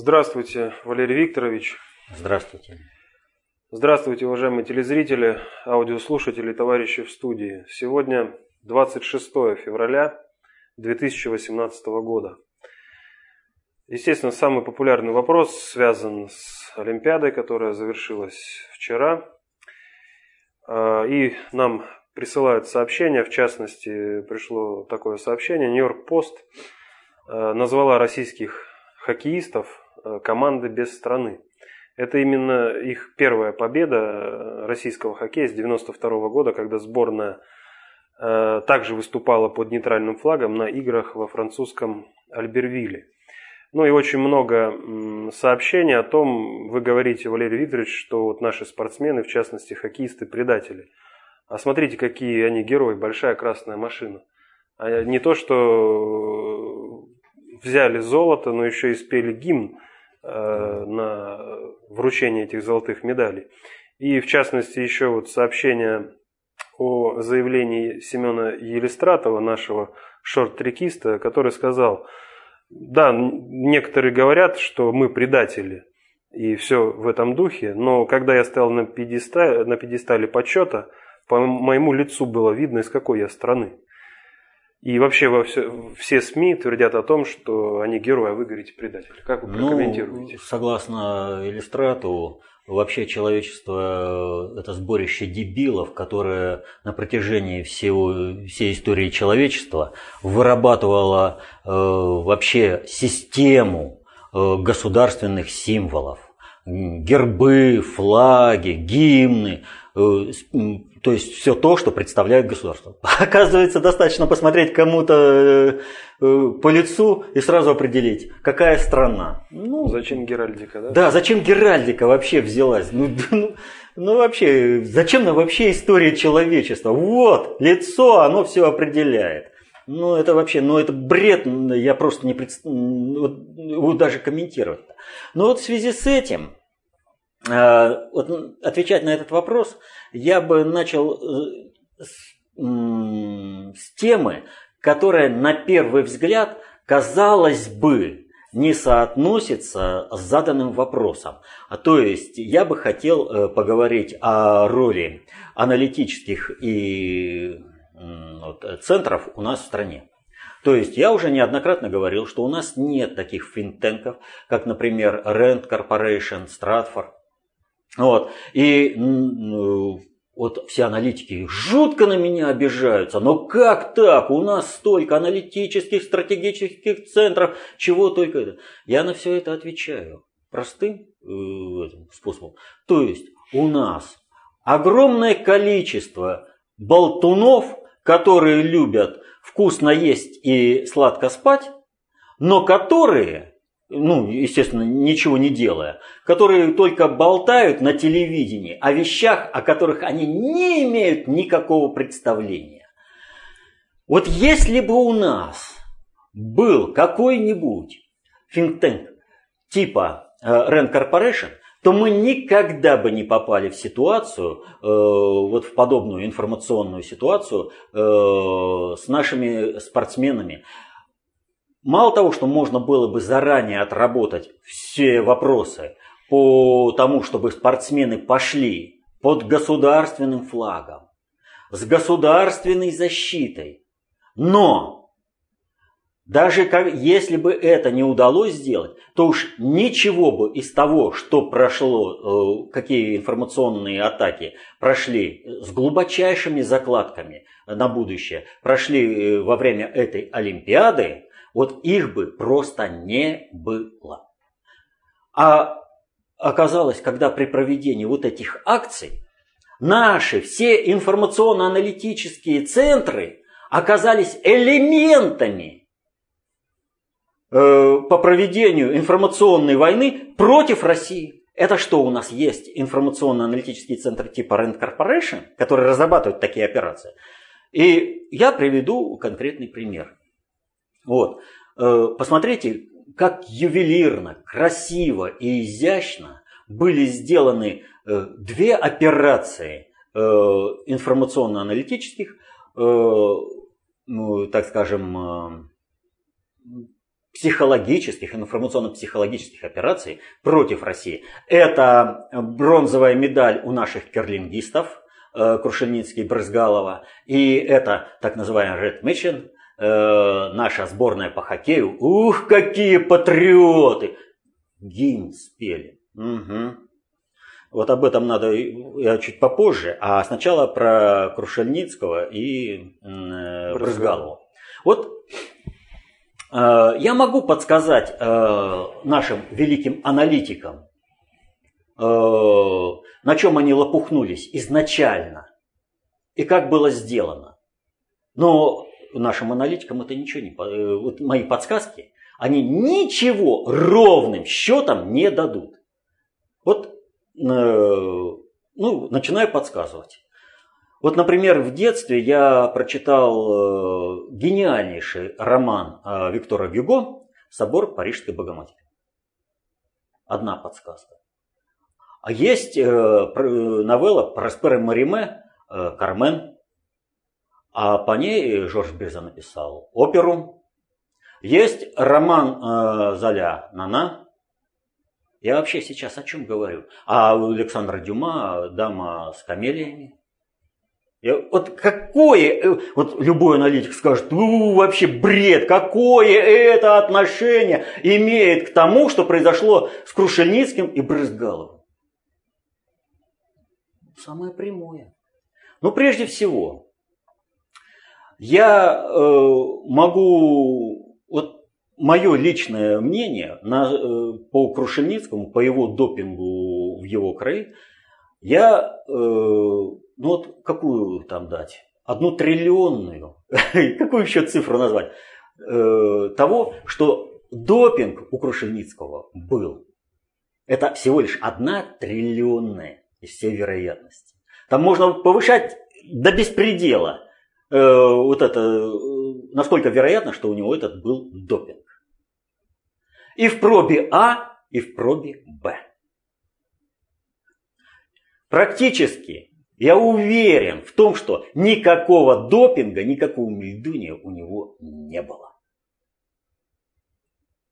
Здравствуйте, Валерий Викторович. Здравствуйте. Здравствуйте, уважаемые телезрители, аудиослушатели, товарищи в студии. Сегодня 26 февраля 2018 года. Естественно, самый популярный вопрос связан с Олимпиадой, которая завершилась вчера. А, и нам присылают сообщения, в частности, пришло такое сообщение. Нью-Йорк Пост а, назвала российских хоккеистов команды без страны. Это именно их первая победа российского хоккея с 1992 года, когда сборная также выступала под нейтральным флагом на играх во французском Альбервилле. Ну и очень много сообщений о том, вы говорите, Валерий Викторович, что вот наши спортсмены, в частности хоккеисты, предатели. А смотрите, какие они герои, большая красная машина. А не то, что взяли золото, но еще и спели гимн э, на вручение этих золотых медалей. И в частности еще вот сообщение о заявлении Семена Елистратова, нашего шорт-трекиста, который сказал – да, некоторые говорят, что мы предатели, и все в этом духе, но когда я стоял на пьедестале, на пьедестале почета, по моему лицу было видно, из какой я страны. И вообще во все, все СМИ твердят о том, что они герои, а вы говорите предатели. Как вы ну, прокомментируете? Ну, согласно иллюстрату, Вообще человечество – это сборище дебилов, которое на протяжении всего, всей истории человечества вырабатывало э, вообще систему э, государственных символов. Гербы, флаги, гимны, э, то есть все то, что представляет государство. Оказывается, достаточно посмотреть кому-то э, э, по лицу и сразу определить, какая страна. Ну, зачем Геральдика, да? Да, зачем Геральдика вообще взялась? Ну, ну, ну вообще, зачем нам вообще история человечества? Вот, лицо, оно все определяет. Ну, это вообще, ну, это бред, я просто не представляю, вот, даже комментировать. Но вот в связи с этим, а, вот, отвечать на этот вопрос, я бы начал э, с, темы, которая на первый взгляд, казалось бы, не соотносится с заданным вопросом. А то есть я бы хотел э, поговорить о роли аналитических и вот, центров у нас в стране. То есть я уже неоднократно говорил, что у нас нет таких финтенков, как, например, Rand Corporation, Stratford, вот. И вот все аналитики жутко на меня обижаются. Но как так? У нас столько аналитических, стратегических центров, чего только это. Я на все это отвечаю простым э, способом. То есть у нас огромное количество болтунов, которые любят вкусно есть и сладко спать, но которые ну, естественно, ничего не делая, которые только болтают на телевидении о вещах, о которых они не имеют никакого представления. Вот если бы у нас был какой-нибудь финтенк типа э, Rand Corporation, то мы никогда бы не попали в ситуацию, э, вот в подобную информационную ситуацию э, с нашими спортсменами. Мало того, что можно было бы заранее отработать все вопросы по тому, чтобы спортсмены пошли под государственным флагом, с государственной защитой. Но даже как, если бы это не удалось сделать, то уж ничего бы из того, что прошло, э, какие информационные атаки прошли с глубочайшими закладками на будущее, прошли э, во время этой Олимпиады, вот их бы просто не было. А оказалось, когда при проведении вот этих акций наши все информационно-аналитические центры оказались элементами э, по проведению информационной войны против России. Это что у нас есть информационно-аналитический центр типа Rand Corporation, который разрабатывает такие операции. И я приведу конкретный пример. Вот. Э, посмотрите, как ювелирно, красиво и изящно были сделаны э, две операции э, информационно-аналитических, ну, так скажем, психологических, информационно-психологических операций против России. Это бронзовая медаль у наших керлингистов, Крушельницкий, Брызгалова, и это так называемый Red Mission, э, наша сборная по хоккею. Ух, какие патриоты! Гимн спели. Угу. Вот об этом надо я чуть попозже, а сначала про Крушельницкого и э, Брызгалову. Вот Э, я могу подсказать э, нашим великим аналитикам, э, на чем они лопухнулись изначально и как было сделано. Но нашим аналитикам это ничего не... Вот мои подсказки, они ничего ровным счетом не дадут. Вот, ну, начинаю подсказывать. Вот, например, в детстве я прочитал э, гениальнейший роман э, Виктора Гюго «Собор Парижской Богоматери». Одна подсказка. А есть э, новелла Проспера Мариме «Кармен», а по ней Жорж Бирза написал оперу. Есть роман Золя «Нана», я вообще сейчас о чем говорю? А у Александра Дюма «Дама с камелиями». Вот какое, э, вот любой аналитик скажет, ну вообще бред, какое это отношение имеет к тому, что произошло с Крушельницким и Брызгаловым? Самое прямое. Ну прежде всего, я э, могу, вот мое личное мнение на, э, по Крушельницкому, по его допингу в его крае, я э, ну вот какую там дать? Одну триллионную. Какую еще цифру назвать? Э, того, что допинг у Крушельницкого был. Это всего лишь одна триллионная из всей вероятности. Там можно повышать до беспредела. Э, вот это, э, насколько вероятно, что у него этот был допинг. И в пробе А, и в пробе Б. Практически я уверен в том, что никакого допинга, никакого мельдуния у него не было.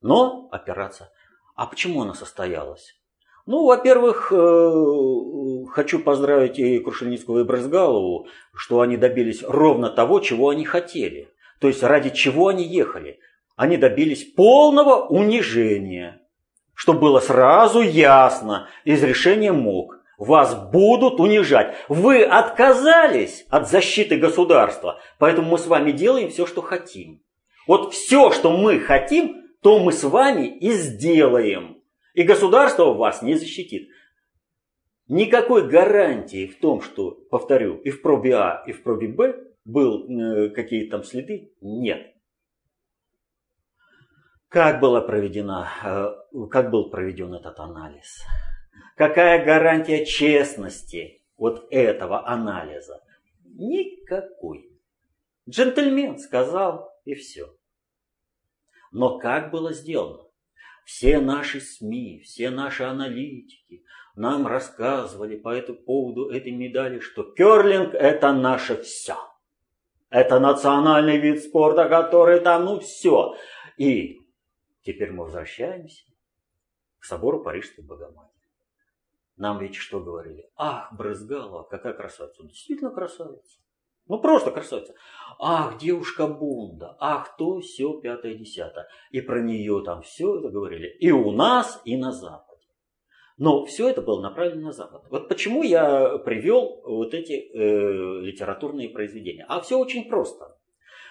Но операция. А почему она состоялась? Ну, во-первых, э, хочу поздравить и Крушельницкого, и Брызгалову, что они добились ровно того, чего они хотели. То есть ради чего они ехали. Они добились полного унижения, что было сразу ясно из решения МОК. Вас будут унижать. Вы отказались от защиты государства, поэтому мы с вами делаем все, что хотим. Вот все, что мы хотим, то мы с вами и сделаем. И государство вас не защитит. Никакой гарантии в том, что, повторю, и в пробе А, и в пробе Б был э, какие-то там следы, нет. Как была проведена, э, как был проведен этот анализ? Какая гарантия честности вот этого анализа? Никакой. Джентльмен сказал и все. Но как было сделано? Все наши СМИ, все наши аналитики нам рассказывали по этому поводу этой медали, что керлинг это наше все. Это национальный вид спорта, который там, ну все. И теперь мы возвращаемся к собору Парижской Богоматери. Нам ведь что говорили? Ах, Брызгалова, какая красавица. Действительно красавица. Ну просто красавица. Ах, девушка Бунда, ах, то, все, пятое, десятое. И про нее там все это говорили. И у нас, и на Западе. Но все это было направлено на Запад. Вот почему я привел вот эти э, литературные произведения. А все очень просто.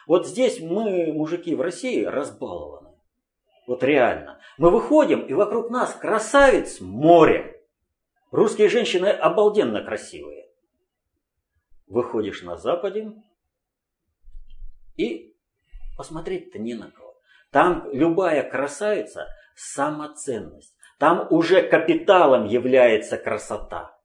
Вот здесь мы, мужики в России, разбалованы. Вот реально. Мы выходим, и вокруг нас красавиц море. Русские женщины обалденно красивые. Выходишь на Западе и посмотреть-то не на кого. Там любая красавица – самоценность. Там уже капиталом является красота.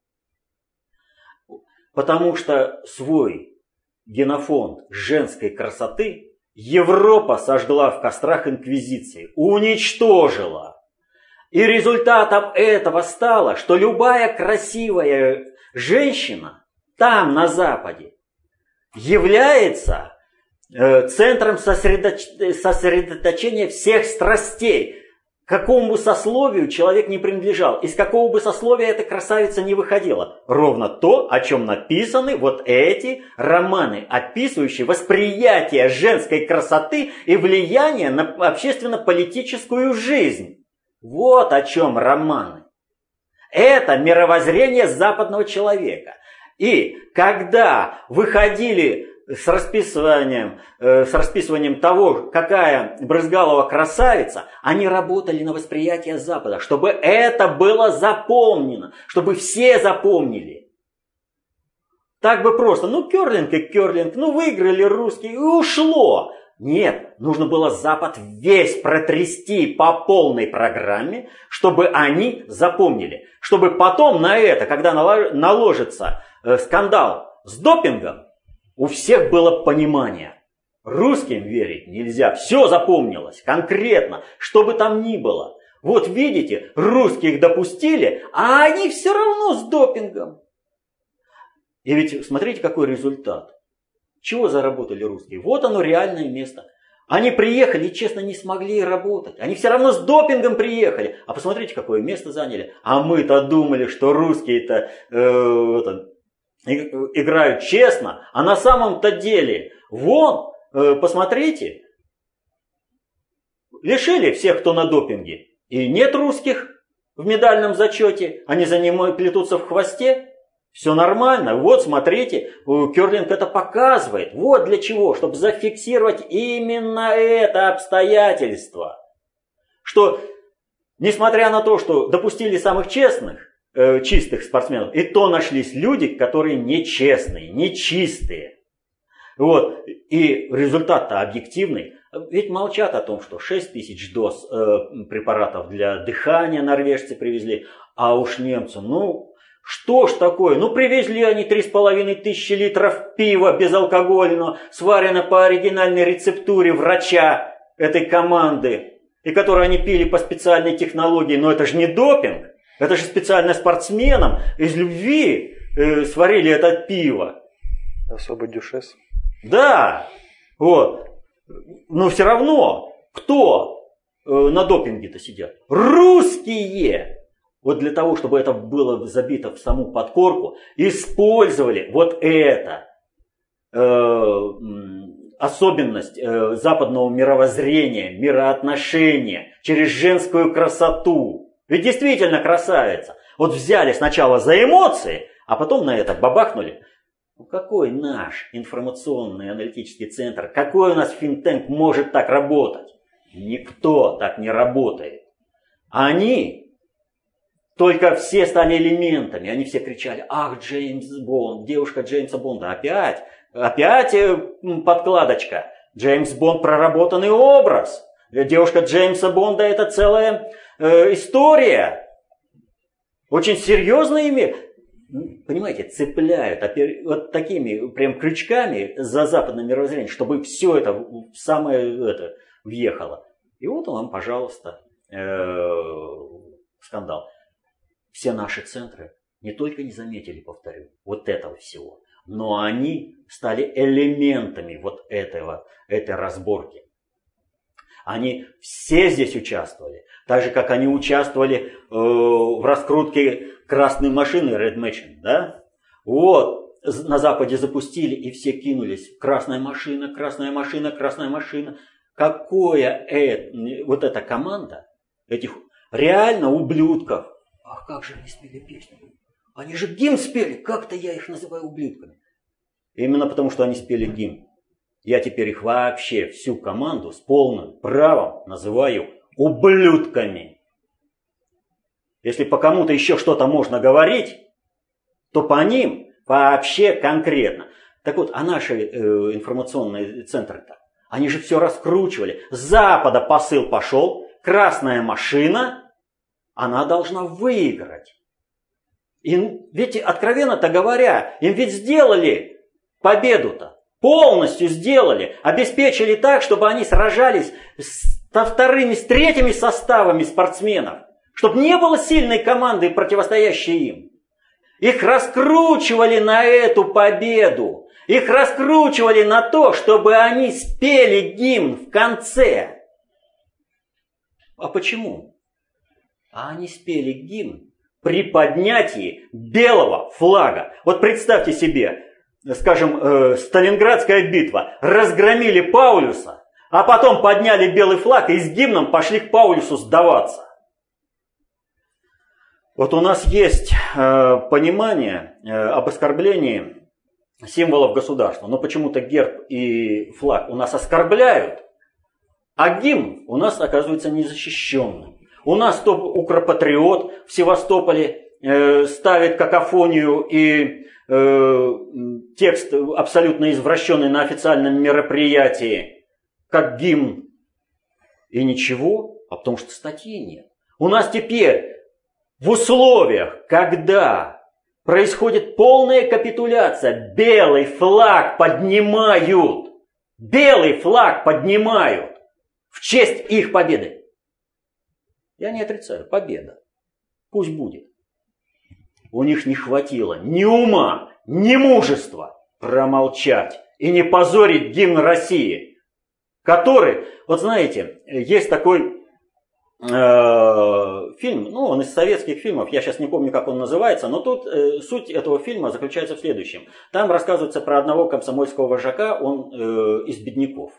Потому что свой генофонд женской красоты Европа сожгла в кострах инквизиции, уничтожила. И результатом этого стало, что любая красивая женщина там, на Западе, является э, центром сосредоточения всех страстей, какому бы сословию человек не принадлежал, из какого бы сословия эта красавица не выходила. Ровно то, о чем написаны вот эти романы, описывающие восприятие женской красоты и влияние на общественно-политическую жизнь. Вот о чем романы. Это мировоззрение западного человека. И когда выходили с расписыванием, э, с расписыванием того, какая Брызгалова красавица, они работали на восприятие Запада, чтобы это было запомнено, чтобы все запомнили. Так бы просто, ну керлинг и керлинг, ну выиграли русские и ушло. Нет, нужно было Запад весь протрясти по полной программе, чтобы они запомнили. Чтобы потом на это, когда наложится скандал с допингом, у всех было понимание. Русским верить нельзя. Все запомнилось конкретно, что бы там ни было. Вот видите, русских допустили, а они все равно с допингом. И ведь смотрите, какой результат. Чего заработали русские? Вот оно реальное место. Они приехали и, честно, не смогли работать. Они все равно с допингом приехали. А посмотрите, какое место заняли. А мы-то думали, что русские-то э, играют честно, а на самом-то деле, вон, э, посмотрите, лишили всех, кто на допинге. И нет русских в медальном зачете, они за ним плетутся в хвосте. Все нормально. Вот, смотрите, Керлинг это показывает. Вот для чего, чтобы зафиксировать именно это обстоятельство. Что, несмотря на то, что допустили самых честных, э, чистых спортсменов. И то нашлись люди, которые нечестные, нечистые. Вот. И результат-то объективный. Ведь молчат о том, что 6 тысяч доз э, препаратов для дыхания норвежцы привезли, а уж немцам, ну, что ж такое? Ну, привезли они 3,5 тысячи литров пива безалкогольного, сварено по оригинальной рецептуре врача этой команды, и которую они пили по специальной технологии, но это же не допинг. Это же специально спортсменам из любви э, сварили это пиво. Особый дюшес. Да, вот. Но все равно, кто э, на допинге-то сидят? Русские! Вот для того, чтобы это было забито в саму подкорку, использовали вот это. Э, особенность э, западного мировоззрения, мироотношения через женскую красоту. Ведь действительно красавица. Вот взяли сначала за эмоции, а потом на это бабахнули. Ну какой наш информационный аналитический центр, какой у нас финтенк может так работать? Никто так не работает. Они только все стали элементами. Они все кричали, ах, Джеймс Бонд, девушка Джеймса Бонда, опять, опять э, подкладочка. Джеймс Бонд проработанный образ. Девушка Джеймса Бонда это целая э, история. Очень серьезно ими, понимаете, цепляют вот такими прям крючками за западное мировоззрение, чтобы все это самое это въехало. И вот вам, пожалуйста, э, скандал. Все наши центры не только не заметили, повторю, вот этого всего, но они стали элементами вот этого, этой разборки. Они все здесь участвовали. Так же, как они участвовали э, в раскрутке красной машины Red Machine. Да? Вот, на Западе запустили, и все кинулись. Красная машина, красная машина, красная машина. Какое это, вот эта команда этих реально ублюдков. Ах, как же они спели песню. Они же гимн спели. Как-то я их называю ублюдками. Именно потому, что они спели гимн. Я теперь их вообще, всю команду, с полным правом называю ублюдками. Если по кому-то еще что-то можно говорить, то по ним вообще конкретно. Так вот, а наши э, информационные центры-то, они же все раскручивали. С запада посыл пошел, красная машина, она должна выиграть. И ведь, откровенно-то говоря, им ведь сделали победу-то полностью сделали, обеспечили так, чтобы они сражались со вторыми, с третьими составами спортсменов, чтобы не было сильной команды, противостоящей им. Их раскручивали на эту победу. Их раскручивали на то, чтобы они спели гимн в конце. А почему? А они спели гимн при поднятии белого флага. Вот представьте себе, скажем, э, Сталинградская битва. Разгромили Паулюса, а потом подняли белый флаг и с гимном пошли к Паулюсу сдаваться. Вот у нас есть э, понимание э, об оскорблении символов государства, но почему-то герб и флаг у нас оскорбляют, а гимн у нас оказывается незащищенным. У нас то укропатриот в Севастополе э, ставит какофонию и э, текст абсолютно извращенный на официальном мероприятии, как гимн. И ничего, а потому что статьи нет. У нас теперь в условиях, когда происходит полная капитуляция, белый флаг поднимают, белый флаг поднимают в честь их победы. Я не отрицаю, победа. Пусть будет. У них не хватило ни ума, ни мужества промолчать и не позорить гимн России, который, вот знаете, есть такой Э, фильм, ну, он из советских фильмов, я сейчас не помню, как он называется, но тут э, суть этого фильма заключается в следующем. Там рассказывается про одного комсомольского вожака, он э, из бедняков.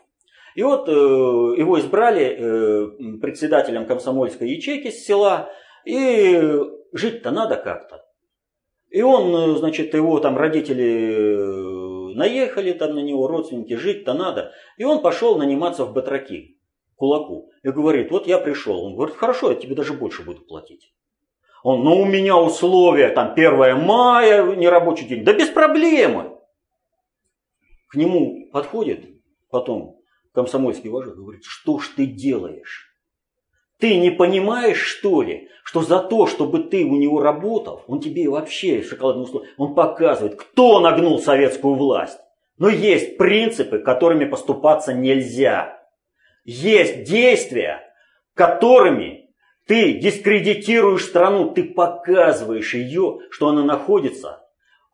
И вот э, его избрали э, председателем комсомольской ячейки с села, и жить-то надо как-то. И он, э, значит, его там родители э, наехали там на него, родственники, жить-то надо. И он пошел наниматься в батраки кулаку и говорит, вот я пришел. Он говорит, хорошо, я тебе даже больше буду платить. Он, ну у меня условия, там 1 мая, нерабочий день. Да без проблемы. К нему подходит потом комсомольский вожак говорит, что ж ты делаешь? Ты не понимаешь, что ли, что за то, чтобы ты у него работал, он тебе вообще шоколадный условия, он показывает, кто нагнул советскую власть. Но есть принципы, которыми поступаться нельзя. Есть действия, которыми ты дискредитируешь страну, ты показываешь ее, что она находится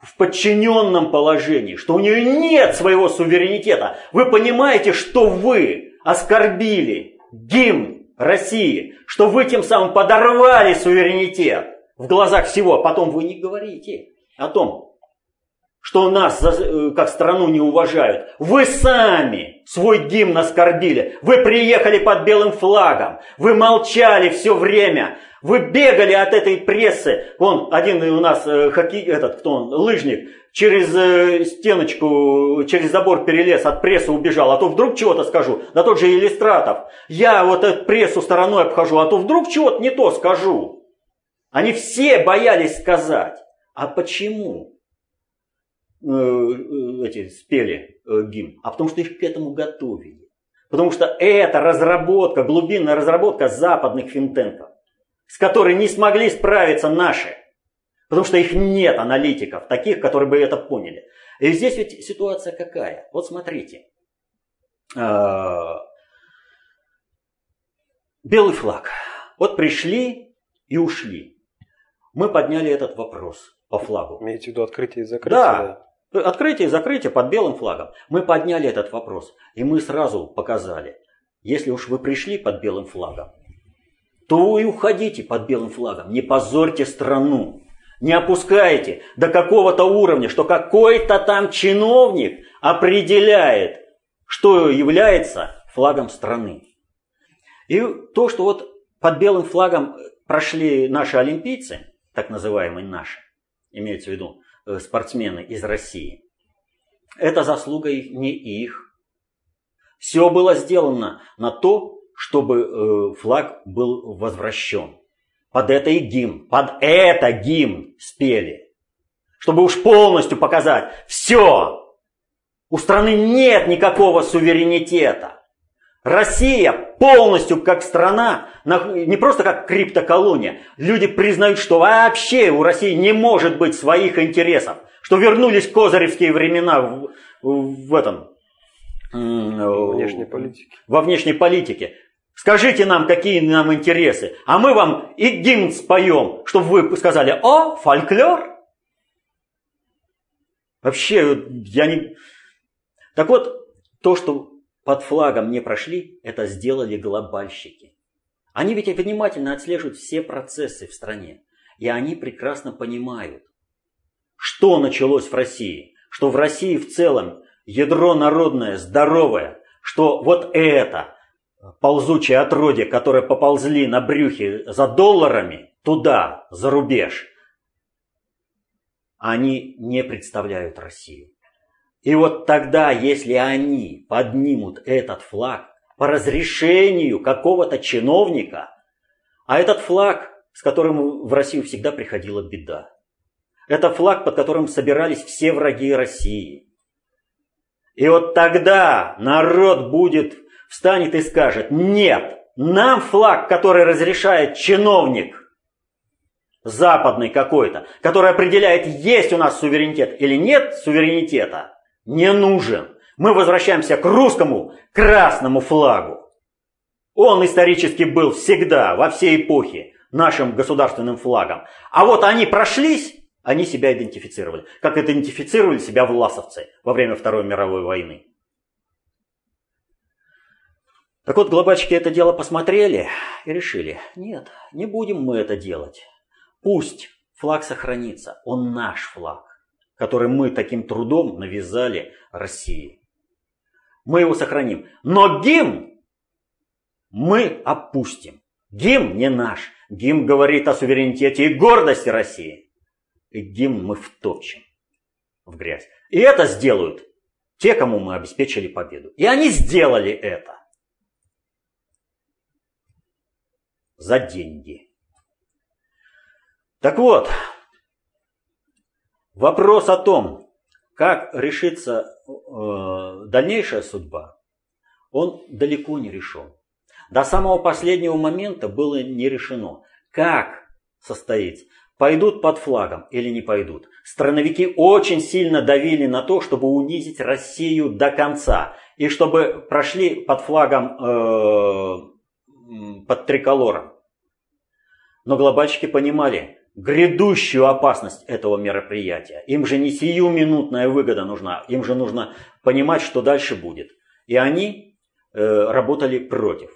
в подчиненном положении, что у нее нет своего суверенитета. Вы понимаете, что вы оскорбили гимн России, что вы тем самым подорвали суверенитет. В глазах всего, потом вы не говорите о том, что нас э, как страну не уважают. Вы сами свой гимн оскорбили. Вы приехали под белым флагом. Вы молчали все время. Вы бегали от этой прессы. Вон один у нас э, хоккей, этот, кто он, лыжник, через э, стеночку, через забор перелез, от прессы убежал. А то вдруг чего-то скажу. Да тот же иллюстратов. Я вот эту прессу стороной обхожу, а то вдруг чего-то не то скажу. Они все боялись сказать. А почему? Э, э, эти спели э, гимн, а потому что их к этому готовили. Потому что это разработка, глубинная разработка западных финтенков, с которой не смогли справиться наши. Потому что их нет аналитиков, таких, которые бы это поняли. И здесь ведь ситуация какая? Вот смотрите. Белый флаг. Вот пришли и ушли. Мы подняли этот вопрос по флагу. Имеете в виду открытие и закрытие? Да, Открытие и закрытие под белым флагом. Мы подняли этот вопрос, и мы сразу показали, если уж вы пришли под белым флагом, то и уходите под белым флагом. Не позорьте страну. Не опускайте до какого-то уровня, что какой-то там чиновник определяет, что является флагом страны. И то, что вот под белым флагом прошли наши олимпийцы, так называемые наши, имеется в виду спортсмены из России. Это заслуга не их. Все было сделано на то, чтобы э, флаг был возвращен. Под это и гимн, под это гимн спели. Чтобы уж полностью показать, все, у страны нет никакого суверенитета. Россия полностью как страна, не просто как криптоколония. Люди признают, что вообще у России не может быть своих интересов. Что вернулись козыревские времена в, в этом... Внешней политике. Во внешней политике. Скажите нам, какие нам интересы. А мы вам и гимн споем, чтобы вы сказали, о, фольклор. Вообще, я не... Так вот, то, что под флагом не прошли, это сделали глобальщики. Они ведь внимательно отслеживают все процессы в стране. И они прекрасно понимают, что началось в России. Что в России в целом ядро народное, здоровое. Что вот это ползучее отродье, которые поползли на брюхе за долларами туда, за рубеж, они не представляют Россию. И вот тогда, если они поднимут этот флаг по разрешению какого-то чиновника, а этот флаг, с которым в Россию всегда приходила беда, это флаг, под которым собирались все враги России. И вот тогда народ будет, встанет и скажет, нет, нам флаг, который разрешает чиновник, западный какой-то, который определяет, есть у нас суверенитет или нет суверенитета, не нужен. Мы возвращаемся к русскому красному флагу. Он исторически был всегда, во все эпохи, нашим государственным флагом. А вот они прошлись, они себя идентифицировали. Как идентифицировали себя власовцы во время Второй мировой войны. Так вот, глобальщики это дело посмотрели и решили, нет, не будем мы это делать. Пусть флаг сохранится, он наш флаг, который мы таким трудом навязали России. Мы его сохраним. Но гимн мы опустим. Гимн не наш. Гимн говорит о суверенитете и гордости России. И гимн мы втопчем в грязь. И это сделают те, кому мы обеспечили победу. И они сделали это. За деньги. Так вот, вопрос о том, как решится э, дальнейшая судьба, он далеко не решен. До самого последнего момента было не решено, как состоится, пойдут под флагом или не пойдут. Страновики очень сильно давили на то, чтобы унизить Россию до конца, и чтобы прошли под флагом, э, под триколором. Но глобальщики понимали, грядущую опасность этого мероприятия. Им же не сиюминутная выгода нужна, им же нужно понимать, что дальше будет. И они э, работали против.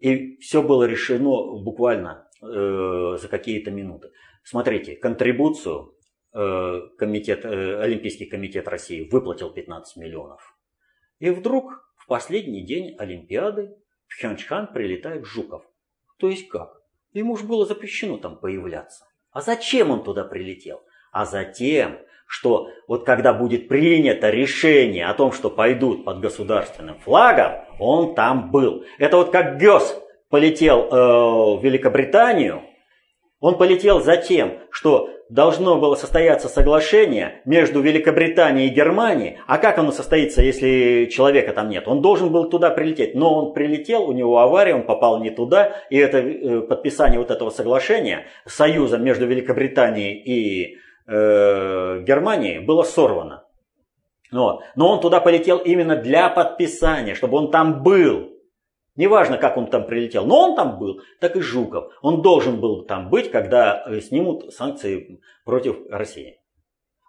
И все было решено буквально э, за какие-то минуты. Смотрите, контрибуцию э, комитет, э, Олимпийский комитет России выплатил 15 миллионов. И вдруг в последний день Олимпиады в Пхенчхан прилетает Жуков. То есть как? Ему же было запрещено там появляться. А зачем он туда прилетел? А затем, что вот когда будет принято решение о том, что пойдут под государственным флагом, он там был. Это вот как Гёс полетел э, в Великобританию, он полетел за тем, что должно было состояться соглашение между Великобританией и Германией. А как оно состоится, если человека там нет? Он должен был туда прилететь, но он прилетел, у него авария, он попал не туда, и это э, подписание вот этого соглашения союза между Великобританией и э, Германией было сорвано. Вот. Но он туда полетел именно для подписания, чтобы он там был. Неважно, как он там прилетел, но он там был, так и Жуков. Он должен был там быть, когда э, снимут санкции против России.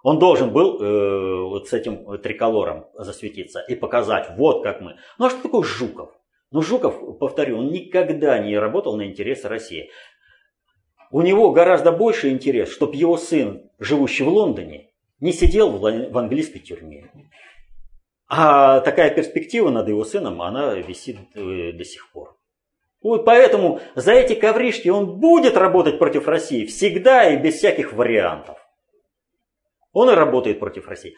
Он должен был э, вот с этим триколором засветиться и показать, вот как мы. Ну а что такое Жуков? Ну Жуков, повторю, он никогда не работал на интересы России. У него гораздо больше интерес, чтобы его сын, живущий в Лондоне, не сидел в английской тюрьме. А такая перспектива над его сыном, она висит э, до сих пор. Поэтому за эти ковришки он будет работать против России всегда и без всяких вариантов. Он и работает против России.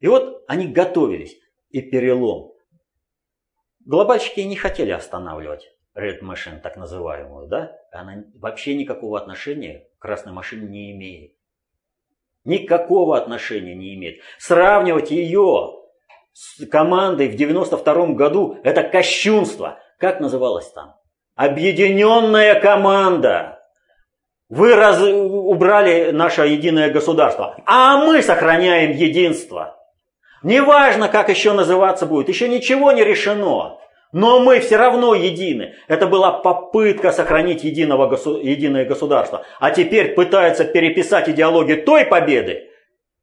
И вот они готовились. И перелом. Глобальщики не хотели останавливать Red Machine, так называемую, да? Она вообще никакого отношения к красной машине не имеет. Никакого отношения не имеет. Сравнивать ее с командой в 92 году – это кощунство. Как называлось там? Объединенная команда. Вы раз... убрали наше единое государство, а мы сохраняем единство. Неважно, как еще называться будет, еще ничего не решено. Но мы все равно едины. Это была попытка сохранить единого госу... единое государство. А теперь пытаются переписать идеологию той победы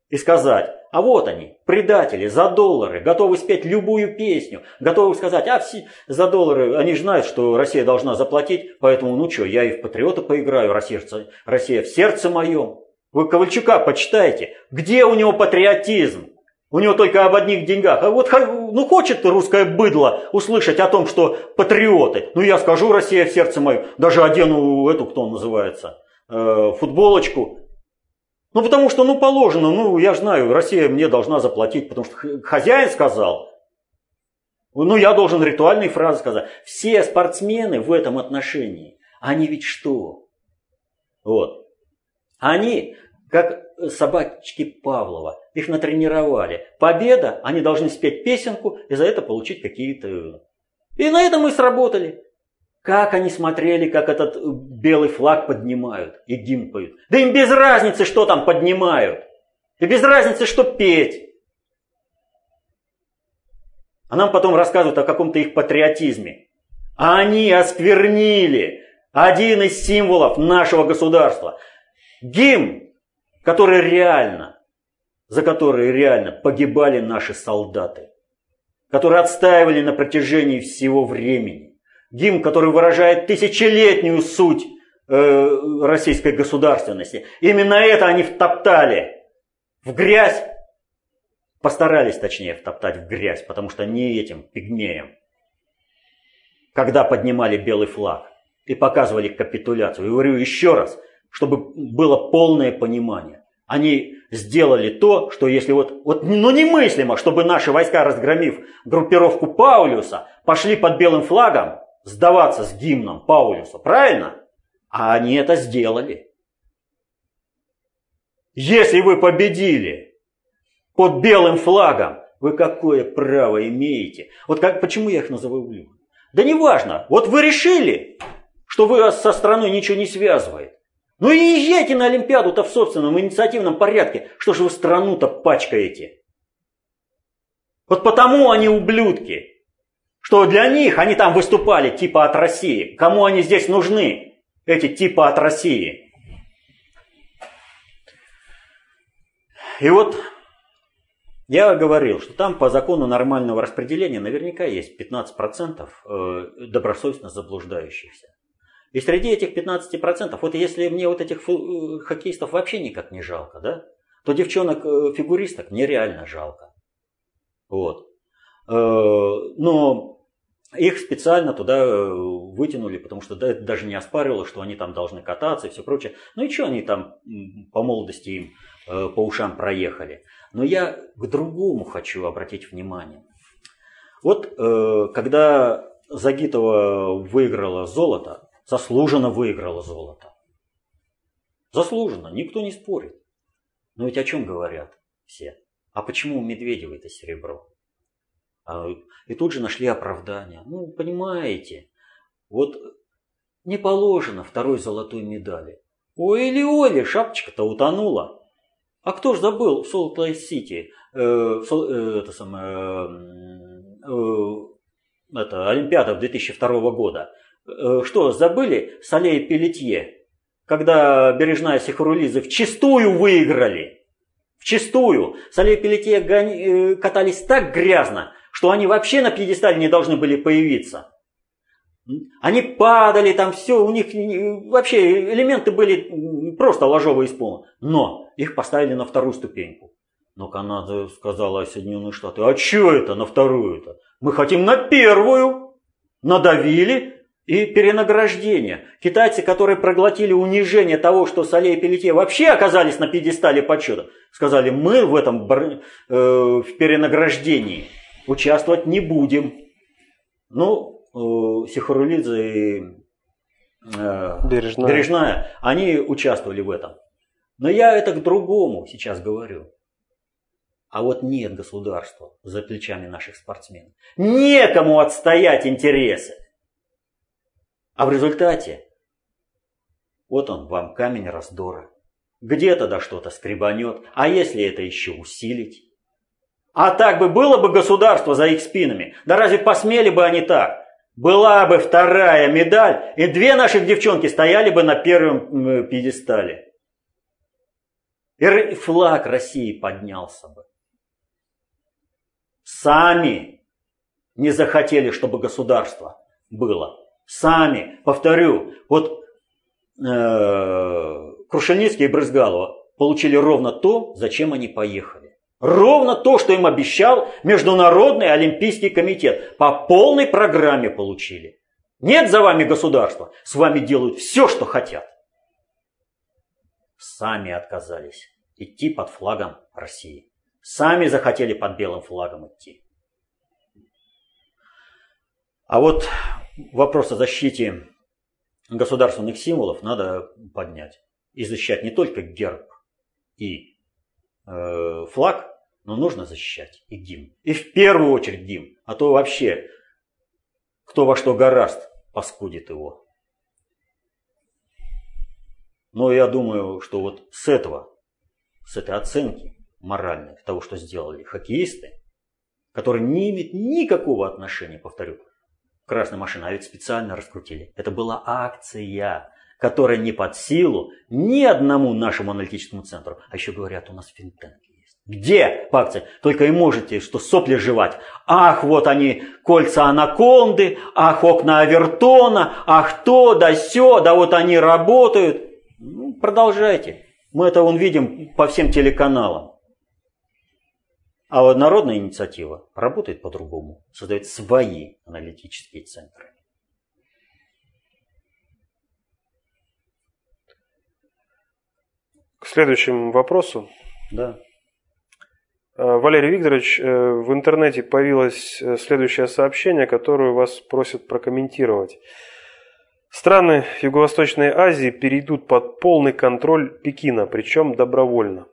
и сказать, А вот они, предатели, за доллары, готовы спеть любую песню, готовы сказать, а все за доллары, они же знают, что Россия должна заплатить, поэтому, ну что, я и в патриота поиграю, Россия, Россия в сердце моем. Вы Ковальчука почитайте, где у него патриотизм? У него только об одних деньгах. А вот ну хочет русское быдло услышать о том, что патриоты. Ну я скажу, Россия в сердце мое. Даже одену эту, кто он называется, э, футболочку. Ну потому что, ну положено, ну я знаю, Россия мне должна заплатить, потому что хозяин сказал. Ну я должен ритуальные фразы сказать. Все спортсмены в этом отношении, они ведь что? Вот. Они как собачки Павлова. Их натренировали. Победа, они должны спеть песенку и за это получить какие-то... И на этом мы сработали. Как они смотрели, как этот белый флаг поднимают и гимн поют. Да им без разницы, что там поднимают. И без разницы, что петь. А нам потом рассказывают о каком-то их патриотизме. А они осквернили один из символов нашего государства. Гимн которые реально, за которые реально погибали наши солдаты, которые отстаивали на протяжении всего времени. Гимн, который выражает тысячелетнюю суть э, российской государственности. Именно это они втоптали в грязь, постарались точнее втоптать в грязь, потому что не этим пигмеям, когда поднимали белый флаг и показывали капитуляцию. И говорю еще раз, чтобы было полное понимание. Они сделали то, что если вот, вот ну немыслимо, чтобы наши войска, разгромив группировку Паулюса, пошли под белым флагом сдаваться с гимном Паулюса, правильно? А они это сделали. Если вы победили под белым флагом, вы какое право имеете? Вот как, почему я их называю ублюдками? Да неважно, вот вы решили, что вы со страной ничего не связывает. Ну и езжайте на Олимпиаду-то в собственном инициативном порядке. Что же вы страну-то пачкаете? Вот потому они ублюдки. Что для них они там выступали типа от России. Кому они здесь нужны? Эти типа от России. И вот я говорил, что там по закону нормального распределения наверняка есть 15% э, добросовестно заблуждающихся. И среди этих 15%, вот если мне вот этих э, хоккеистов вообще никак не жалко, да, то девчонок-фигуристок э, мне реально жалко. Вот. Но их специально туда вытянули, потому что даже не оспаривало, что они там должны кататься и все прочее. Ну и что они там по молодости им по ушам проехали. Но я к другому хочу обратить внимание. Вот когда Загитова выиграла золото, заслуженно выиграла золото. Заслуженно, никто не спорит. Но ведь о чем говорят все? А почему у Медведева это серебро? А, и тут же нашли оправдание. Ну, понимаете, вот не положено второй золотой медали. Ой, или Оли, шапочка-то утонула. А кто ж забыл в Солт-Лейк-Сити, э, э, это самое, э, э, это, Олимпиада 2002 года, Э, что, забыли Сале и Пелетье, когда Бережная Сихарулизы вчистую выиграли? Вчистую. Сале и Пелетье э, катались так грязно, что они вообще на пьедестале не должны были появиться. Они падали, там все, у них вообще элементы были просто ложовые исполнены. Но их поставили на вторую ступеньку. Но Канада сказала Соединенные Штаты, а что это на вторую-то? Мы хотим на первую. Надавили, и перенаграждение. Китайцы, которые проглотили унижение того, что Сале и Пелетье вообще оказались на пьедестале почета, сказали, мы в этом э, в перенаграждении участвовать не будем. Ну, э, Сихарулидзе и э, Бережная. Бережная, они участвовали в этом. Но я это к другому сейчас говорю. А вот нет государства за плечами наших спортсменов. Некому отстоять интересы. А в результате вот он вам камень раздора. Где-то да что-то скребанет, а если это еще усилить? А так бы было бы государство за их спинами. Да разве посмели бы они так? Была бы вторая медаль, и две наших девчонки стояли бы на первом пьедестале. И флаг России поднялся бы. Сами не захотели, чтобы государство было. Сами, повторю, вот э, Крушельницкий и Брызгалова получили ровно то, зачем они поехали. Ровно то, что им обещал Международный Олимпийский комитет. По полной программе получили. Нет за вами государства, с вами делают все, что хотят. Сами отказались идти под флагом России. Сами захотели под белым флагом идти. А вот вопрос о защите государственных символов надо поднять. И защищать не только герб и э, флаг, но нужно защищать и гимн. И в первую очередь гимн. А то вообще кто во что гораст, паскудит его. Но я думаю, что вот с этого, с этой оценки моральной того, что сделали хоккеисты, которые не имеют никакого отношения, повторю, красной машине, а ведь специально раскрутили. Это была акция, которая не под силу ни одному нашему аналитическому центру. А еще говорят, у нас финтенки. Где по? Только и можете, что сопли жевать. Ах, вот они, кольца анаконды, ах, окна Авертона, ах то, да все, да вот они работают. Ну, продолжайте. Мы это вон видим по всем телеканалам. А вот народная инициатива работает по-другому, создает свои аналитические центры. К следующему вопросу. Да. Э, Валерий Викторович, э, в интернете появилось э, следующее сообщение, которое вас просят прокомментировать. Страны Юго-Восточной Азии перейдут под полный контроль Пекина, причем добровольно.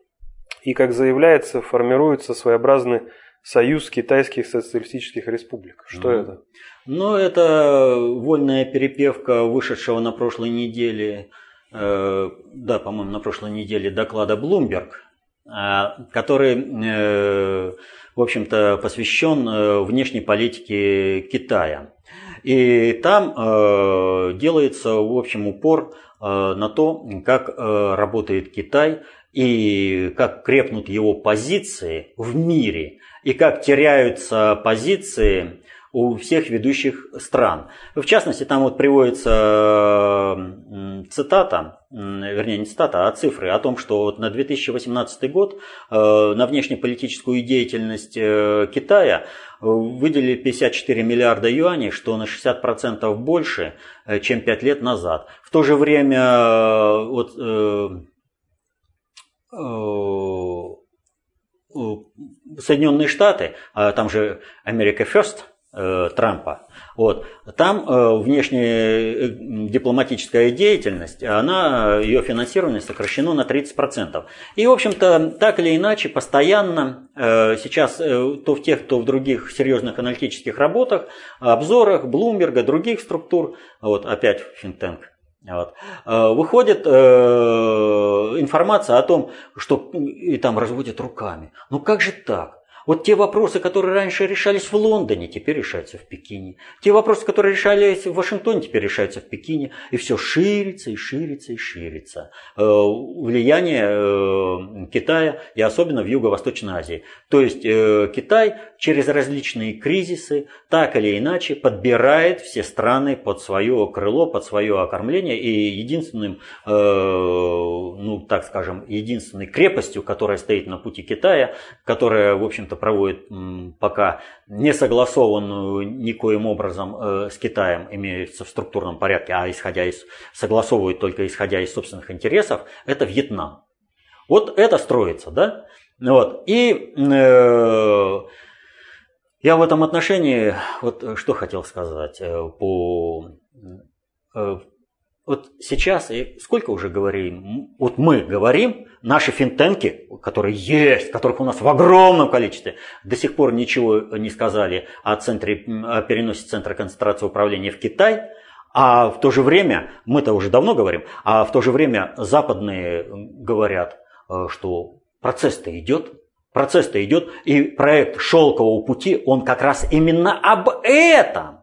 И, как заявляется, формируется своеобразный союз китайских социалистических республик. Что mm. это? Ну, это вольная перепевка вышедшего на прошлой неделе, да, по-моему, на прошлой неделе доклада Bloomberg а, который, э, в общем-то, посвящен э, внешней политике Китая. И там э, делается, в общем, упор на то, как работает Китай и как крепнут его позиции в мире, и как теряются позиции у всех ведущих стран. В частности, там вот приводится цитата, вернее не цитата, а цифры о том, что вот на 2018 год э, на внешнеполитическую деятельность э, Китая выделили 54 миллиарда юаней, что на 60% больше, э, чем 5 лет назад. В то же время вот, Соединенные Штаты, там же America First – Э, Трампа. Вот. Там э, внешняя э, дипломатическая деятельность, она, ее финансирование сокращено на 30%. И, в общем-то, так или иначе, постоянно сейчас то в тех, то в других серьезных аналитических работах, обзорах Блумберга, других структур, вот опять Финтенк, вот. Выходит э, информация о том, что и там разводят руками. Ну как же так? Вот те вопросы, которые раньше решались в Лондоне, теперь решаются в Пекине. Те вопросы, которые решались в Вашингтоне, теперь решаются в Пекине. И все ширится и ширится и ширится. Э, влияние э, Китая и особенно в Юго-Восточной Азии. То есть э, Китай через различные кризисы так или иначе подбирает все страны под свое крыло, под свое окормление. И единственным, ну так скажем, единственной крепостью, которая стоит на пути Китая, которая, в общем-то, проводит пока не согласованную никоим образом э, с Китаем, имеется в структурном порядке, а исходя из, согласовывает только исходя из собственных интересов, это Вьетнам. Вот это строится, да? Вот. И э, я в этом отношении вот что хотел сказать э, по э, вот сейчас, и сколько уже говорим, вот мы говорим, наши финтенки, которые есть, которых у нас в огромном количестве, до сих пор ничего не сказали о, центре, о переносе центра концентрации управления в Китай, а в то же время, мы-то уже давно говорим, а в то же время западные говорят, э, что процесс-то идет, процесс-то идет, и проект «Шелкового пути», он как раз именно об этом.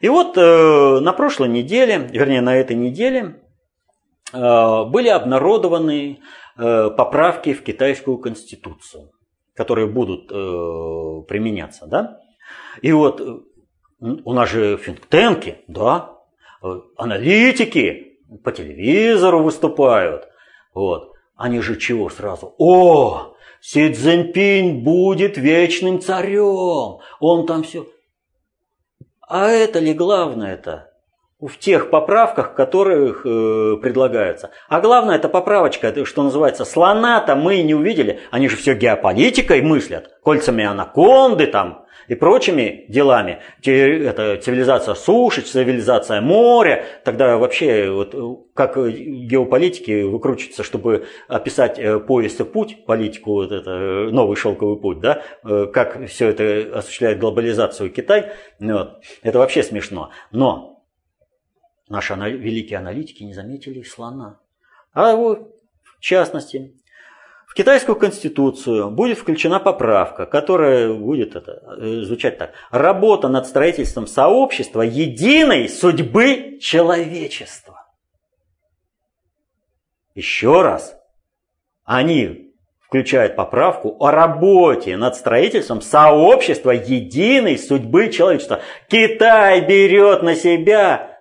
И вот э, на прошлой неделе, вернее на этой неделе, э, были обнародованы э, поправки в китайскую конституцию. которые будут применяться, да? И вот у нас же финктенки, да, аналитики по телевизору выступают, вот. Они же чего сразу? О, Си Цзиньпинь будет вечным царем, он там все. А это ли главное-то? в тех поправках, которых э, предлагаются. А главное, это поправочка, что называется, слона-то мы не увидели. Они же все геополитикой мыслят, кольцами анаконды там и прочими делами. Это цивилизация суши, цивилизация моря. Тогда вообще, вот, как геополитики выкручиваются, чтобы описать э, поезд и путь, политику, вот это, э, новый шелковый путь, да, э, как все это осуществляет глобализацию Китай, вот, это вообще смешно. Но Наши великие аналитики не заметили слона. А вот, в частности, китайскую конституцию будет включена поправка, которая будет это, э, звучать так. Работа над строительством сообщества единой судьбы человечества. Еще раз. Они включают поправку о работе над строительством сообщества единой судьбы человечества. Китай берет на себя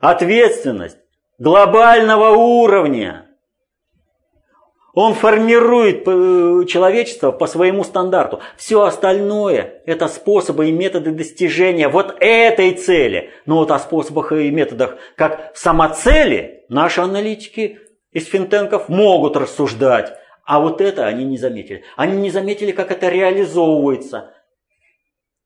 Ответственность глобального уровня. Он формирует э, человечество по своему стандарту. Все остальное – это способы и методы достижения вот этой цели. Но вот о способах и методах как самоцели наши аналитики из финтенков могут рассуждать. А вот это они не заметили. Они не заметили, как это реализовывается.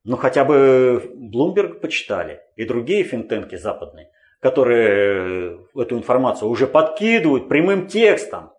Ну хотя бы Bloomberg почитали и другие финтенки западные которые э, эту информацию уже подкидывают прямым текстом,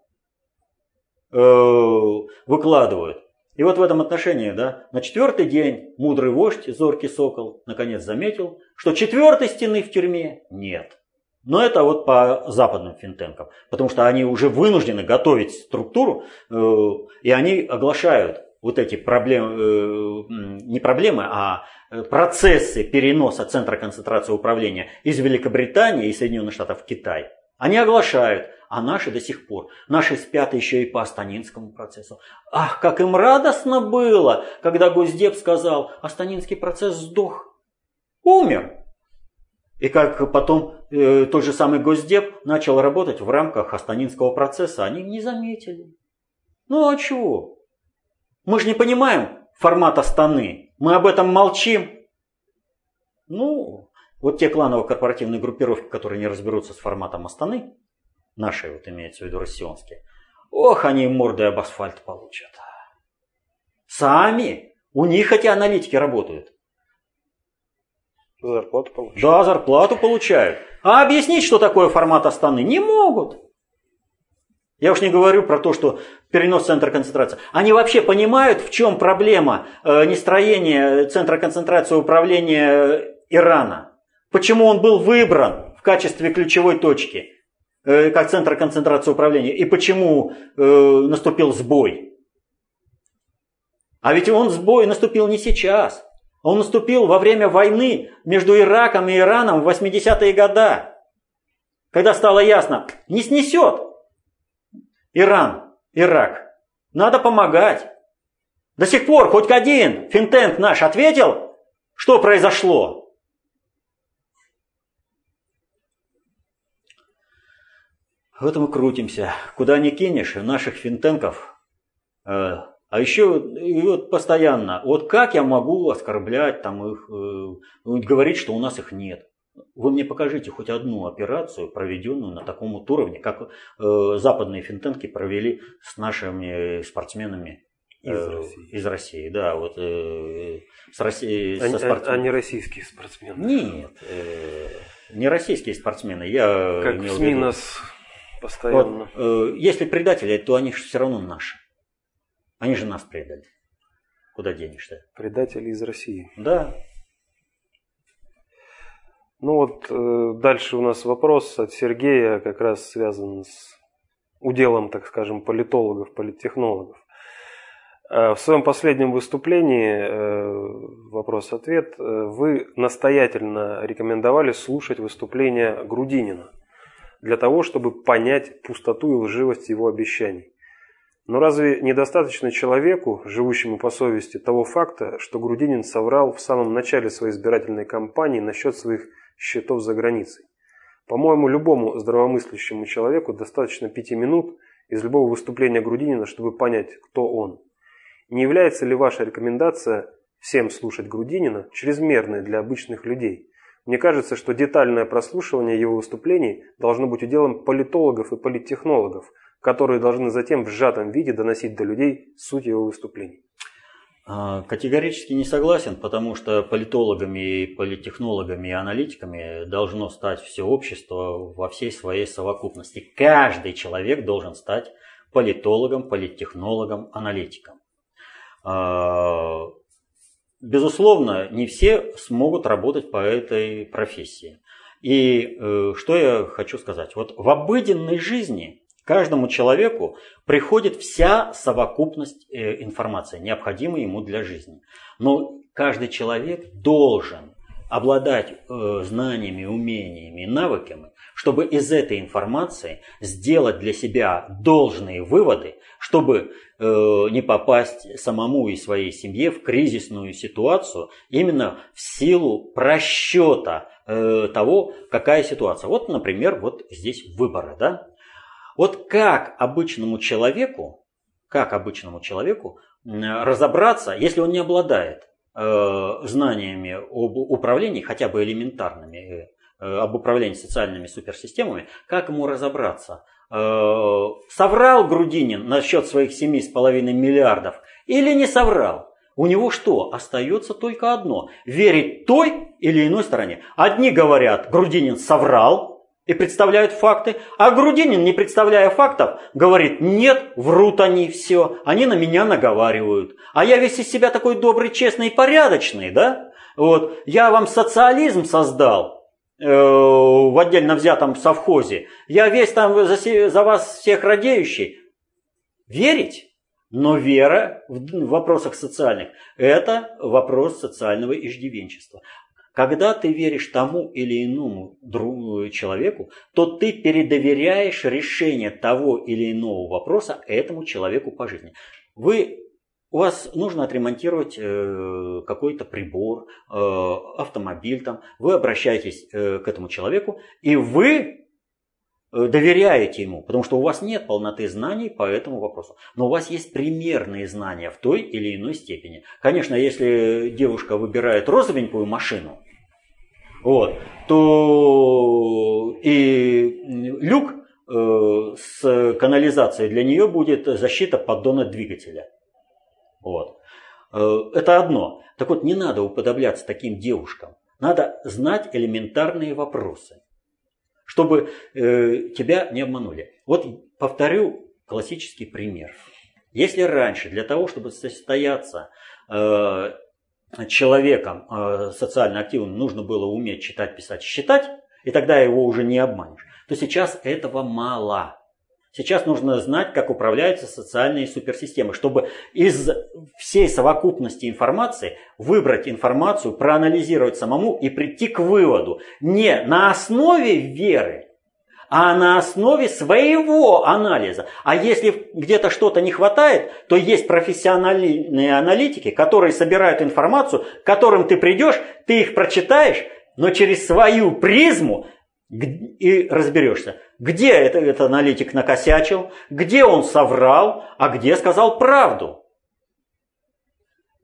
выкладывают. И вот в этом отношении, да, на четвертый день мудрый вождь, зоркий сокол, наконец заметил, что четвертой стены в тюрьме нет. Но это вот по западным финтенкам, потому что они уже вынуждены готовить структуру, э, и они оглашают вот эти проблемы, не проблемы, а Э, процессы переноса центра концентрации управления из Великобритании и Соединенных Штатов в Китай, они оглашают, а наши до сих пор. Наши спят еще и по Астанинскому процессу. Ах, как им радостно было, когда Госдеп сказал, Астанинский процесс сдох, умер. И как потом э, тот же самый Госдеп начал работать в рамках Астанинского процесса, они не заметили. Ну а чего? Мы же не понимаем формат Астаны. Мы об этом молчим. Ну, вот те кланово-корпоративные группировки, которые не разберутся с форматом Астаны, наши вот имеется в виду россионские, ох, они морды об асфальт получат. Сами. У них эти аналитики работают. Зарплату получают. Да, зарплату получают. А объяснить, что такое формат Астаны, не могут. Я уж не говорю про то, что перенос центра концентрации. Они вообще понимают, в чем проблема э, нестроения центра концентрации управления Ирана? Почему он был выбран в качестве ключевой точки, как центр концентрации управления? И почему э, наступил сбой? А ведь он сбой наступил не сейчас. Он наступил во время войны между Ираком и Ираном в 80-е годы. Когда стало ясно, не снесет Иран, Ирак. Надо помогать. До сих пор хоть один финтенк наш ответил, что произошло. Вот мы крутимся. Куда ни кинешь, наших финтенков. Э, а еще и вот постоянно, вот как я могу оскорблять там их, э, говорить, что у нас их нет. Вы мне покажите хоть одну операцию, проведенную на таком вот уровне, как э, западные финтенки провели с нашими спортсменами из, э, России. из России. Да, вот э, с России, а, со спортсмен... а, а российские спортсмены? Нет, э, не российские спортсмены. Я как в СМИ нас постоянно. Вот, э, если предатели, то они же все равно наши. Они же нас предали. Куда денешься? Предатели из России. Да. Ну вот э, дальше у нас вопрос от Сергея, как раз связан с уделом, так скажем, политологов, политтехнологов. Э, в своем последнем выступлении, э, вопрос-ответ, вы настоятельно рекомендовали слушать выступление Грудинина для того, чтобы понять пустоту и лживость его обещаний. Но разве недостаточно человеку, живущему по совести, того факта, что Грудинин соврал в самом начале своей избирательной кампании насчет своих счетов за границей? По-моему, любому здравомыслящему человеку достаточно пяти минут из любого выступления Грудинина, чтобы понять, кто он. Не является ли ваша рекомендация всем слушать Грудинина чрезмерной для обычных людей? Мне кажется, что детальное прослушивание его выступлений должно быть уделом политологов и политтехнологов – которые должны затем в сжатом виде доносить до людей суть его выступлений. А, категорически не согласен, потому что политологами, политтехнологами и аналитиками должно стать все общество во всей своей совокупности. Каждый человек должен стать политологом, политтехнологом, аналитиком. Безусловно, не все смогут работать по этой профессии. И э, что я хочу сказать? Вот в обыденной жизни Каждому человеку приходит вся совокупность э, информации, необходимой ему для жизни. Но каждый человек должен обладать э, знаниями, умениями, навыками, чтобы из этой информации сделать для себя должные выводы, чтобы э, не попасть самому и своей семье в кризисную ситуацию именно в силу просчета того, какая ситуация. Вот, например, вот здесь выборы, да? Вот как обычному человеку, как обычному человеку разобраться, если он не обладает э, знаниями об управлении, хотя бы элементарными, э, об управлении социальными суперсистемами, как ему разобраться? Э, соврал Грудинин насчет своих 7,5 миллиардов или не соврал? У него что? Остается только одно. Верить той или иной стороне. Одни говорят, Грудинин соврал, и представляют факты, а Грудинин, не представляя фактов, говорит, нет, врут они все, они на меня наговаривают. А я весь из себя такой добрый, честный и порядочный, да? Вот, я вам социализм создал э, в отдельно взятом совхозе. Я весь там за, за вас всех радеющий. Верить? Но вера в вопросах социальных – это вопрос социального иждивенчества. Когда ты веришь тому или иному человеку, то ты передоверяешь решение того или иного вопроса этому человеку по жизни. Вы у вас нужно отремонтировать э, какой-то прибор, э, автомобиль там, вы обращаетесь э, к этому человеку, и вы доверяете ему, потому что у вас нет полноты знаний по этому вопросу. Но у вас есть примерные знания в той или иной степени. Конечно, если девушка выбирает розовенькую машину, вот, то и люк с канализацией для нее будет защита поддона двигателя. Вот. Э, это одно. Так вот, не надо уподобляться таким девушкам. Надо знать элементарные вопросы, чтобы э, тебя не обманули. Вот повторю классический пример. Если раньше для того, чтобы состояться э, человеком э, социально активным нужно было уметь читать, писать, считать, и тогда его уже не обманешь, то сейчас этого мало. Сейчас нужно знать, как управляются социальные суперсистемы, чтобы из всей совокупности информации выбрать информацию, проанализировать самому и прийти к выводу не на основе веры, а на основе своего анализа. А если где-то что-то не хватает, то есть профессиональные аналитики, которые собирают информацию, к которым ты придешь, ты их прочитаешь, но через свою призму и разберешься, где это, этот аналитик накосячил, где он соврал, а где сказал правду.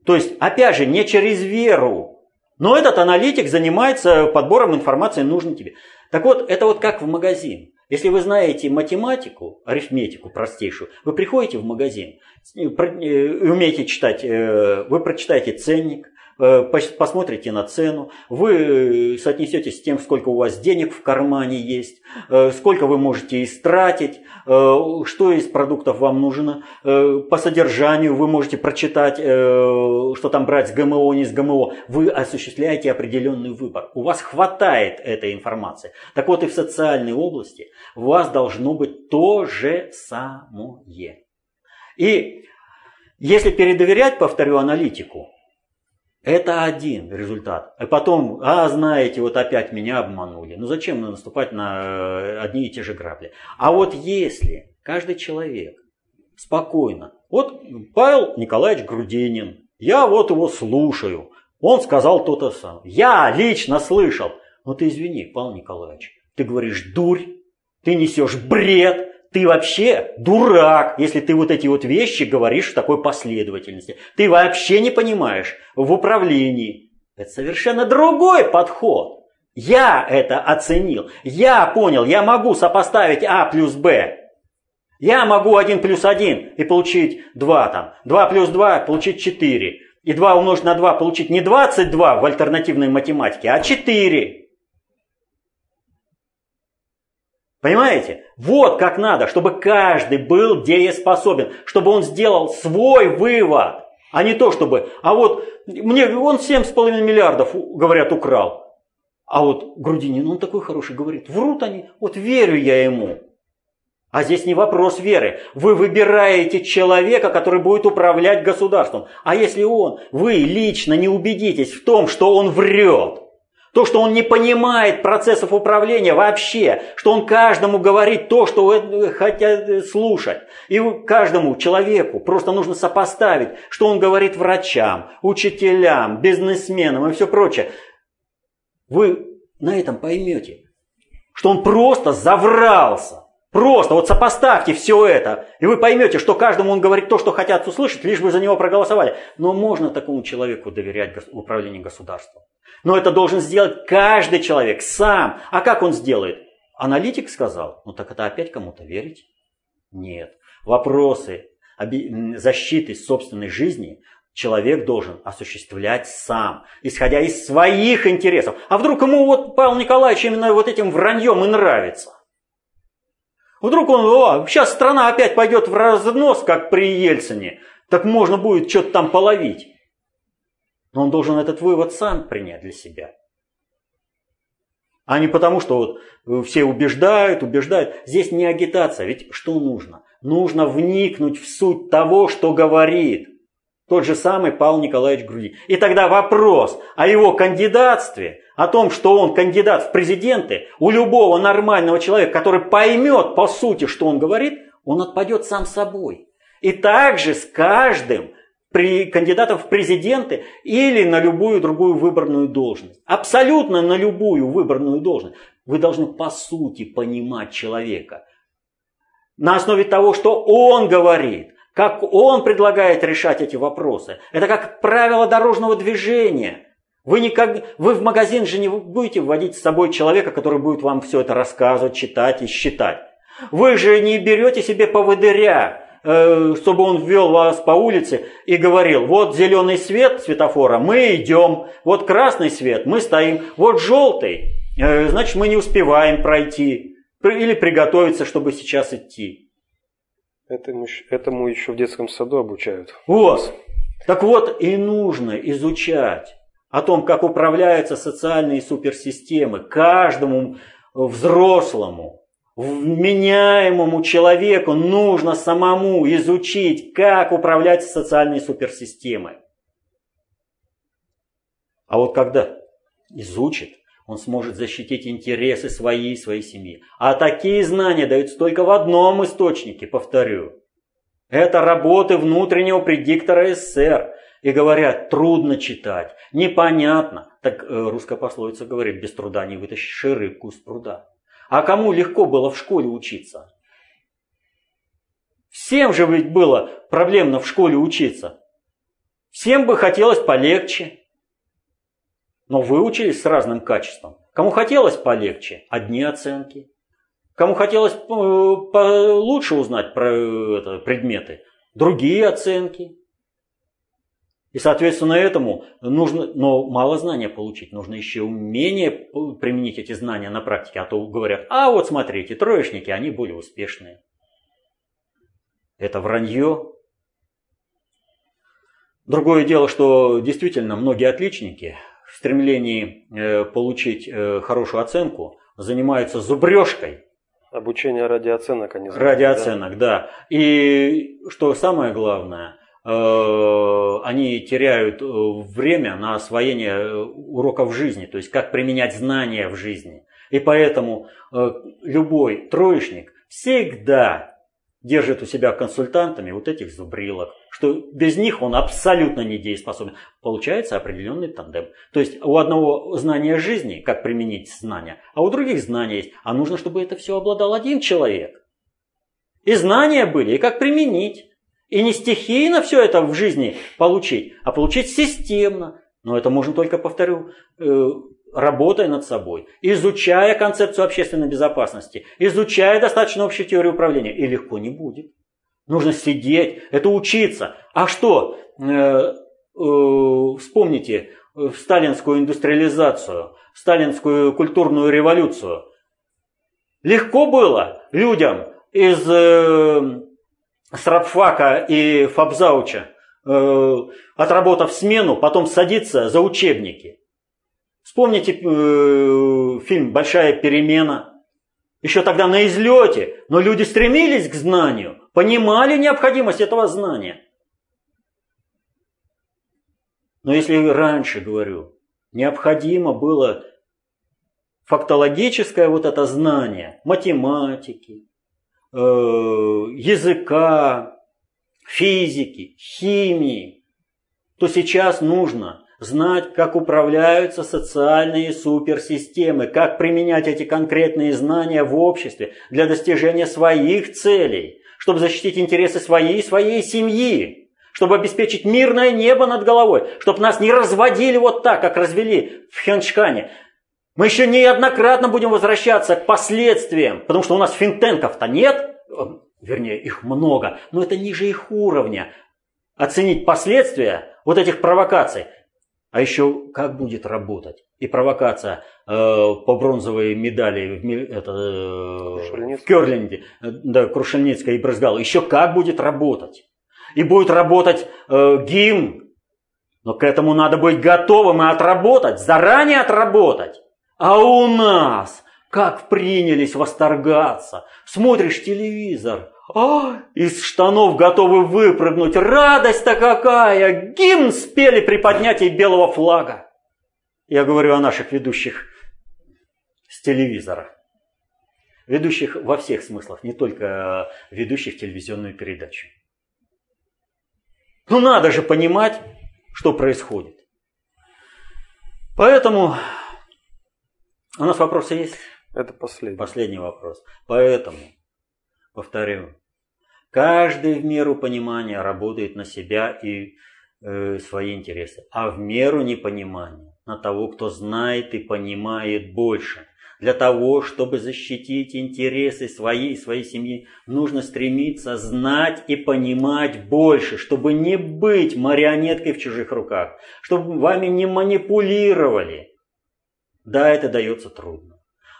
То есть, опять же, не через веру, но этот аналитик занимается подбором информации нужной тебе. Так вот, это вот как в магазин. Если вы знаете математику, арифметику простейшую, вы приходите в магазин, э, умеете читать, э, вы прочитаете ценник, посмотрите на цену, вы соотнесетесь с тем, сколько у вас денег в кармане есть, э, сколько вы можете истратить, э, что из продуктов вам нужно. По содержанию вы можете прочитать, что там брать с ГМО, не с ГМО. Вы осуществляете определенный выбор. У вас хватает этой информации. Так вот и в социальной области у вас должно быть то же самое. И если передоверять, повторю, аналитику, это один результат. А потом, а знаете, вот опять меня обманули. Ну зачем наступать на э, одни и те же грабли? А вот если каждый человек спокойно. Вот Павел Николаевич Грудинин, я вот его слушаю. Он сказал то-то сам. Я лично слышал. Но ты извини, Павел Николаевич, ты говоришь дурь, ты несешь бред, ты вообще дурак, если ты вот эти вот вещи говоришь в такой последовательности. Ты вообще не понимаешь в управлении. Это совершенно другой подход. Я это оценил. Я понял, я могу сопоставить А плюс Б. Я могу 1 плюс 1 и получить 2 там. 2 плюс 2 получить 4. И 2 умножить на 2 получить не 22 в альтернативной математике, а 4. Понимаете? Вот как надо, чтобы каждый был дееспособен, чтобы он сделал свой вывод, а не то, чтобы, а вот мне он 7,5 миллиардов, говорят, украл. А вот Грудинин, он такой хороший, говорит, врут они, вот верю я ему. А здесь не вопрос веры. Вы выбираете человека, который будет управлять государством. А если он, вы лично не убедитесь в том, что он врет, то, что он не понимает процессов управления вообще, что он каждому говорит то, что хотят слушать. И каждому человеку просто нужно сопоставить, что он говорит врачам, учителям, бизнесменам и все прочее. Вы на этом поймете, что он просто заврался. Просто вот сопоставьте все это, и вы поймете, что каждому он говорит то, что хотят услышать, лишь бы за него проголосовали. Но можно такому человеку доверять управлению государством. Но это должен сделать каждый человек сам. А как он сделает? Аналитик сказал, ну так это опять кому-то верить? Нет. Вопросы защиты собственной жизни человек должен осуществлять сам, исходя из своих интересов. А вдруг ему вот Павел Николаевич именно вот этим враньем и нравится? Вдруг он, о, сейчас страна опять пойдет в разнос, как при Ельцине, так можно будет что-то там половить. Но он должен этот вывод сам принять для себя. А не потому, что вот э, все убеждают, убеждают. Здесь не агитация, ведь что нужно? Нужно вникнуть в суть того, что говорит тот же самый Павел Николаевич Груди. И тогда вопрос о его кандидатстве, о том, что он кандидат в президенты, у любого нормального человека, который поймет по сути, что он говорит, он отпадет сам собой. И также с каждым при кандидатов в президенты или на любую другую выборную должность. Абсолютно на любую выборную должность. Вы должны по сути понимать человека. На основе того, что он говорит, как он предлагает решать эти вопросы. Это как правило дорожного движения. Вы, никак, вы в магазин же не будете вводить с собой человека, который будет вам все это рассказывать, читать и считать. Вы же не берете себе поводыря, Э, чтобы он ввел вас по улице и говорил, вот зеленый свет светофора, мы идем, вот красный свет, мы стоим, вот желтый, э, значит мы не успеваем пройти или приготовиться, чтобы сейчас идти. Этому, этому еще в детском саду обучают. Вот. Так вот и нужно изучать о том, как управляются социальные суперсистемы каждому взрослому, Вменяемому человеку нужно самому изучить, как управлять социальной суперсистемой. А вот когда изучит, он сможет защитить интересы свои и своей семьи. А такие знания даются только в одном источнике, повторю. Это работы внутреннего предиктора СССР. И говорят, трудно читать, непонятно. Так э, русская пословица говорит, без труда не вытащишь рыбку из пруда. А кому легко было в школе учиться? Всем же ведь было проблемно в школе учиться. Всем бы хотелось полегче. Но вы учились с разным качеством. Кому хотелось полегче – одни оценки. Кому хотелось э, лучше узнать про это, предметы – другие оценки. И, соответственно, этому нужно, но мало знания получить, нужно еще умение применить эти знания на практике. А то говорят, а вот смотрите, троечники, они более успешные. Это вранье. Другое дело, что действительно многие отличники в стремлении э, получить э, хорошую оценку занимаются зубрежкой. Обучение ради оценок, они Ради оценок, да. да. И что самое главное – Э, они теряют время на освоение уроков жизни, то есть как применять знания в жизни. И поэтому любой троечник всегда держит у себя консультантами вот этих зубрилок, что без них он абсолютно недееспособен. Получается определенный тандем. То есть у одного знания жизни, как применить знания, а у других знания есть. А нужно, чтобы это все обладал один человек. И знания были, и как применить. И не стихийно все это в жизни получить, а получить системно. Но это можно только, повторю, э, работая над собой, изучая концепцию общественной безопасности, изучая достаточно общую теорию управления. И легко не будет. Нужно сидеть, это учиться. А что? Э, э, вспомните сталинскую индустриализацию, сталинскую культурную революцию. Легко было людям из э, Срабфака и Фабзауча, э, отработав смену, потом садиться за учебники. Вспомните э, фильм «Большая перемена». Еще тогда на излете, но люди стремились к знанию, понимали необходимость этого знания. Но если раньше, говорю, необходимо было фактологическое вот это знание математики, э, языка, физики, химии, то сейчас нужно знать, как управляются социальные суперсистемы, как применять эти конкретные знания в обществе для достижения своих целей, чтобы защитить интересы своей и своей семьи, чтобы обеспечить мирное небо над головой, чтобы нас не разводили вот так, как развели в Хенчкане. Мы еще неоднократно будем возвращаться к последствиям, потому что у нас финтенков-то нет, вернее, их много, но это ниже их уровня. Оценить последствия вот этих провокаций а еще как будет работать? И провокация э, по бронзовой медали в, это, э, в Керлинге, э, да, Крушельницкая и Брызгал. Еще как будет работать? И будет работать э, гимн. Но к этому надо быть готовым и отработать, заранее отработать. А у нас как принялись восторгаться. Смотришь телевизор, а, из штанов готовы выпрыгнуть. Радость-то какая! Гимн спели при поднятии белого флага. Я говорю о наших ведущих с телевизора. Ведущих во всех смыслах, не только ведущих телевизионную передачу. Ну надо же понимать, что происходит. Поэтому у нас вопросы есть? Это последний. Последний вопрос. Поэтому Повторю, каждый в меру понимания работает на себя и э, свои интересы, а в меру непонимания на того, кто знает и понимает больше. Для того, чтобы защитить интересы своей и своей семьи, нужно стремиться знать и понимать больше, чтобы не быть марионеткой в чужих руках, чтобы вами не манипулировали. Да, это дается трудно.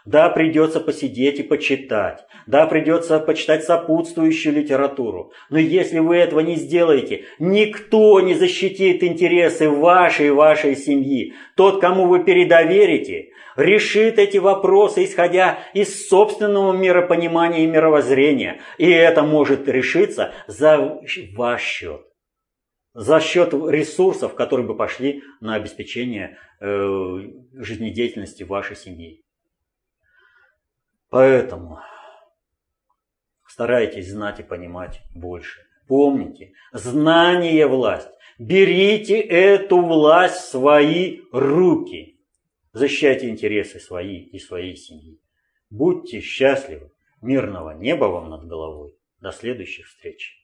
Да, придется посидеть и почитать. Да, придется почитать сопутствующую литературу. Но если вы этого не сделаете, никто не защитит интересы вашей и вашей семьи. Тот, кому вы передоверите, решит эти вопросы, исходя из собственного миропонимания и мировоззрения. И это может решиться за ваш счет. За счет ресурсов, которые бы пошли на обеспечение э, жизнедеятельности вашей семьи. Поэтому старайтесь знать и понимать больше. Помните, знание – власть. Берите эту власть в свои руки. Защищайте интересы свои и своей семьи. Будьте счастливы. Мирного неба вам над головой. До следующих встреч.